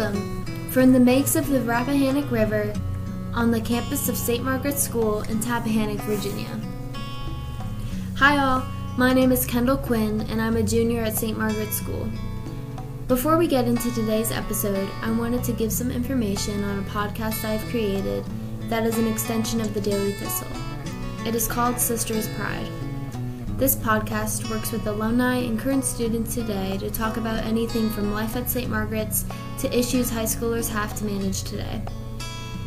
Welcome from the banks of the Rappahannock River on the campus of St. Margaret's School in Tappahannock, Virginia. Hi, all. My name is Kendall Quinn, and I'm a junior at St. Margaret's School. Before we get into today's episode, I wanted to give some information on a podcast I've created that is an extension of the Daily Thistle. It is called Sisters Pride. This podcast works with alumni and current students today to talk about anything from life at St. Margaret's to issues high schoolers have to manage today.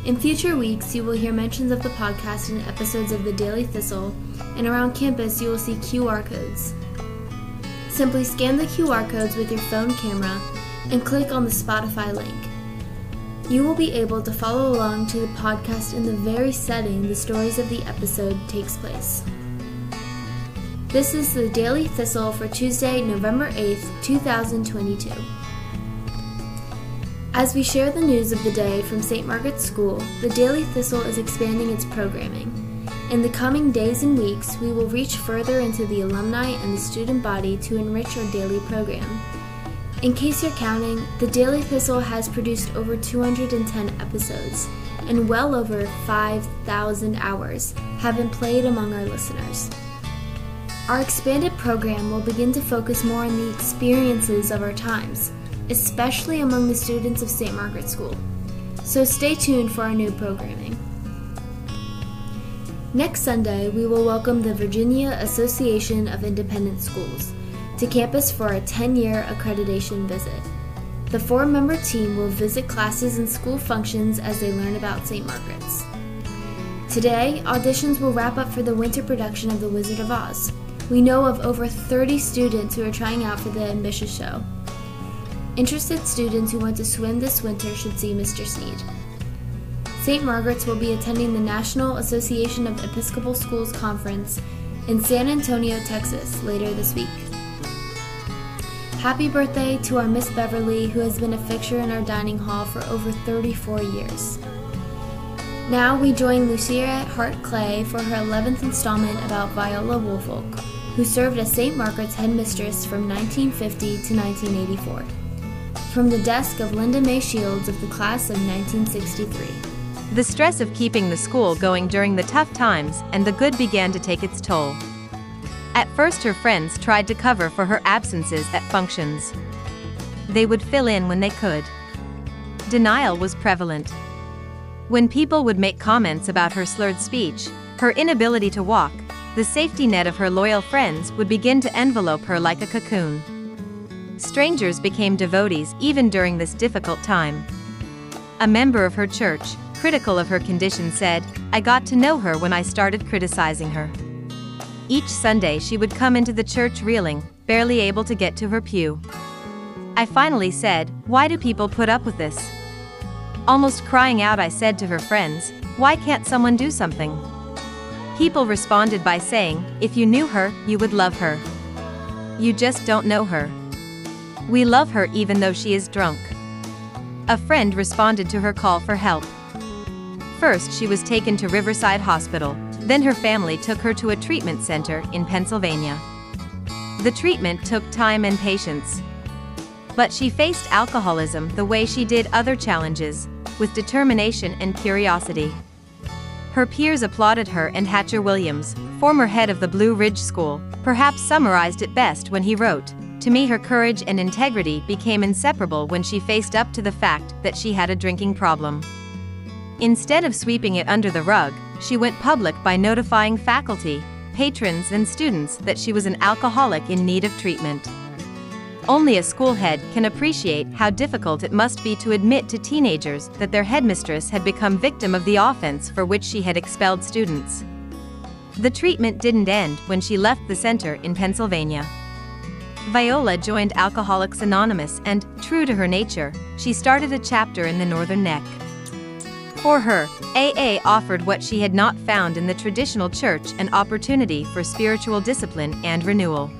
In future weeks, you will hear mentions of the podcast in episodes of the Daily Thistle, and around campus, you will see QR codes. Simply scan the QR codes with your phone camera and click on the Spotify link. You will be able to follow along to the podcast in the very setting the stories of the episode takes place. This is the Daily Thistle for Tuesday, November 8th, 2022. As we share the news of the day from St. Margaret's School, the Daily Thistle is expanding its programming. In the coming days and weeks, we will reach further into the alumni and the student body to enrich our daily program. In case you're counting, the Daily Thistle has produced over 210 episodes, and well over 5,000 hours have been played among our listeners. Our expanded program will begin to focus more on the experiences of our times, especially among the students of St. Margaret's School. So stay tuned for our new programming. Next Sunday, we will welcome the Virginia Association of Independent Schools to campus for a 10 year accreditation visit. The four member team will visit classes and school functions as they learn about St. Margaret's. Today, auditions will wrap up for the winter production of The Wizard of Oz. We know of over 30 students who are trying out for the ambitious show. Interested students who want to swim this winter should see Mr. Sneed. St. Margaret's will be attending the National Association of Episcopal Schools Conference in San Antonio, Texas later this week. Happy birthday to our Miss Beverly, who has been a fixture in our dining hall for over 34 years. Now we join Lucia Hart Clay for her 11th installment about Viola Woolfolk, who served as St. Margaret's headmistress from 1950 to 1984. From the desk of Linda May Shields of the class of 1963. The stress of keeping the school going during the tough times and the good began to take its toll. At first, her friends tried to cover for her absences at functions. They would fill in when they could. Denial was prevalent. When people would make comments about her slurred speech, her inability to walk, the safety net of her loyal friends would begin to envelope her like a cocoon. Strangers became devotees even during this difficult time. A member of her church, critical of her condition, said, I got to know her when I started criticizing her. Each Sunday she would come into the church reeling, barely able to get to her pew. I finally said, Why do people put up with this? Almost crying out, I said to her friends, Why can't someone do something? People responded by saying, If you knew her, you would love her. You just don't know her. We love her even though she is drunk. A friend responded to her call for help. First, she was taken to Riverside Hospital, then her family took her to a treatment center in Pennsylvania. The treatment took time and patience. But she faced alcoholism the way she did other challenges, with determination and curiosity. Her peers applauded her and Hatcher Williams, former head of the Blue Ridge School, perhaps summarized it best when he wrote, To me her courage and integrity became inseparable when she faced up to the fact that she had a drinking problem. Instead of sweeping it under the rug, she went public by notifying faculty, patrons and students that she was an alcoholic in need of treatment. Only a school head can appreciate how difficult it must be to admit to teenagers that their headmistress had become victim of the offense for which she had expelled students. The treatment didn't end when she left the center in Pennsylvania. Viola joined Alcoholics Anonymous and, true to her nature, she started a chapter in the Northern Neck. For her, AA offered what she had not found in the traditional church an opportunity for spiritual discipline and renewal.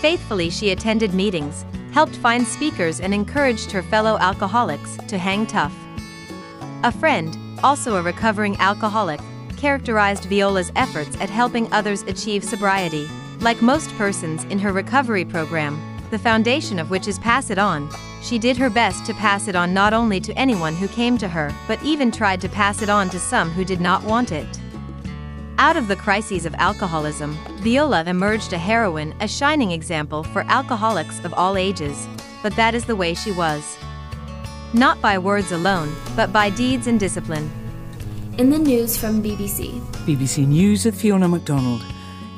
Faithfully, she attended meetings, helped find speakers, and encouraged her fellow alcoholics to hang tough. A friend, also a recovering alcoholic, characterized Viola's efforts at helping others achieve sobriety. Like most persons in her recovery program, the foundation of which is pass it on, she did her best to pass it on not only to anyone who came to her, but even tried to pass it on to some who did not want it. Out of the crises of alcoholism, Viola emerged a heroine, a shining example for alcoholics of all ages, but that is the way she was. Not by words alone, but by deeds and discipline. In the news from BBC. BBC News with Fiona MacDonald.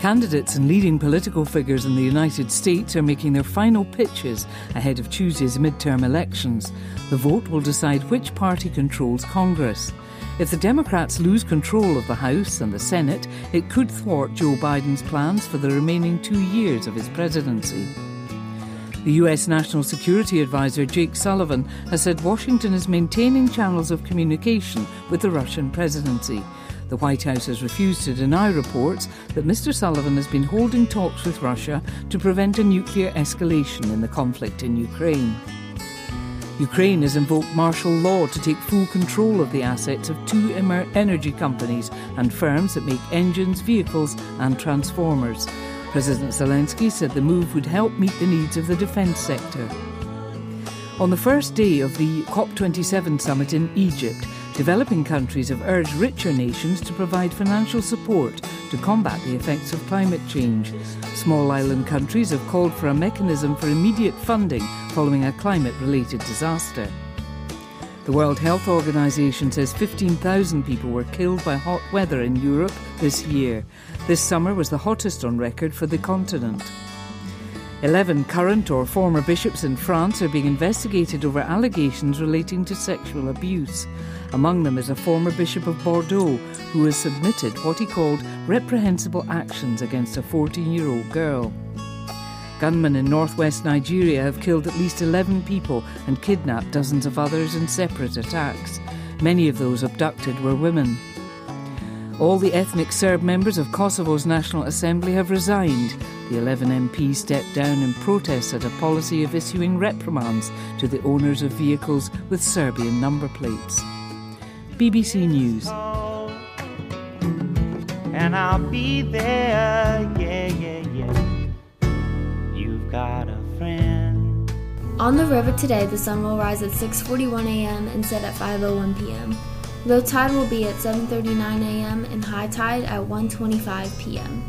Candidates and leading political figures in the United States are making their final pitches ahead of Tuesday's midterm elections. The vote will decide which party controls Congress. If the Democrats lose control of the House and the Senate, it could thwart Joe Biden's plans for the remaining two years of his presidency. The US National Security Advisor Jake Sullivan has said Washington is maintaining channels of communication with the Russian presidency. The White House has refused to deny reports that Mr. Sullivan has been holding talks with Russia to prevent a nuclear escalation in the conflict in Ukraine. Ukraine has invoked martial law to take full control of the assets of two energy companies and firms that make engines, vehicles, and transformers. President Zelensky said the move would help meet the needs of the defence sector. On the first day of the COP27 summit in Egypt, developing countries have urged richer nations to provide financial support to combat the effects of climate change. Small island countries have called for a mechanism for immediate funding following a climate related disaster. The World Health Organization says 15,000 people were killed by hot weather in Europe this year. This summer was the hottest on record for the continent. Eleven current or former bishops in France are being investigated over allegations relating to sexual abuse. Among them is a former Bishop of Bordeaux who has submitted what he called reprehensible actions against a 14 year old girl. Gunmen in northwest Nigeria have killed at least 11 people and kidnapped dozens of others in separate attacks. Many of those abducted were women. All the ethnic Serb members of Kosovo's National Assembly have resigned. The 11 MPs stepped down in protest at a policy of issuing reprimands to the owners of vehicles with Serbian number plates. BBC News. And I'll be there, yeah, yeah, yeah. You've got a friend. On the river today, the sun will rise at 6:41 a.m. and set at 5:01 p.m. Low tide will be at 7:39 a.m. and high tide at 1:25 p.m.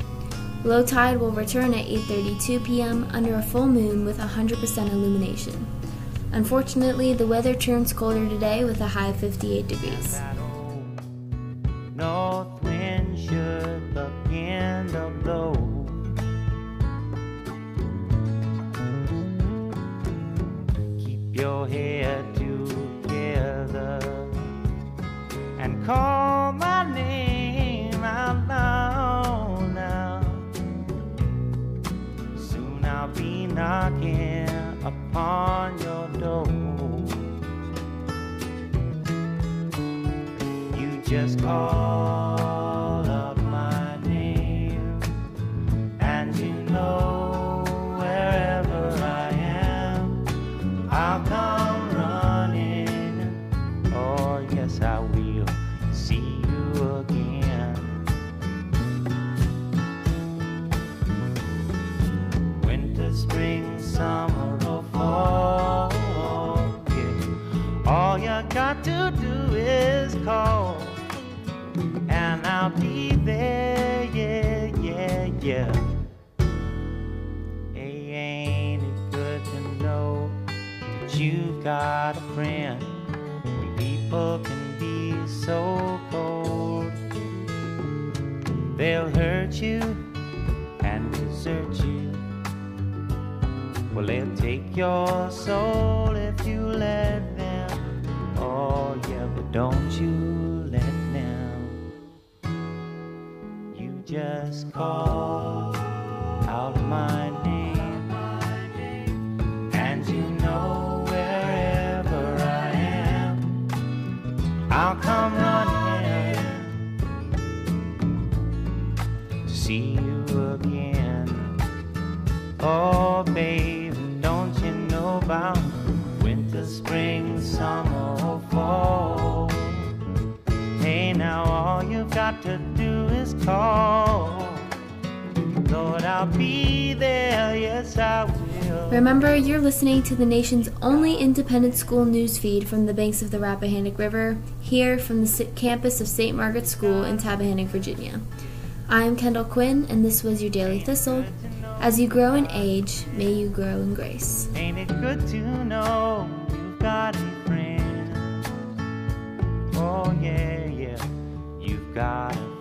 Low tide will return at 8:32 p.m. under a full moon with 100% illumination. Unfortunately, the weather turns colder today with a high of 58 degrees. Be knocking upon your door. You just call up my name, and you know wherever I am, I'll come I'll be there. Yeah, yeah, yeah. Hey, ain't it good to know that you've got a friend? People can be so cold, they'll hurt you and desert you. Well, they'll take your soul if you let them. Oh, yeah, but don't you just call out my name, and you know wherever I am, I'll come running to see you again. Oh, baby, don't you know about winter, spring, summer, fall? Hey, now all you've got to do is call. Lord, I'll be there, yes, I will. Remember, you're listening to the nation's only independent school news feed from the banks of the Rappahannock River, here from the campus of St. Margaret's School in Tappahannock, Virginia. I am Kendall Quinn, and this was your Daily Thistle. As you grow in age, may you grow in grace. Ain't it good to know you've got a friend? Oh, yeah, yeah, you've got a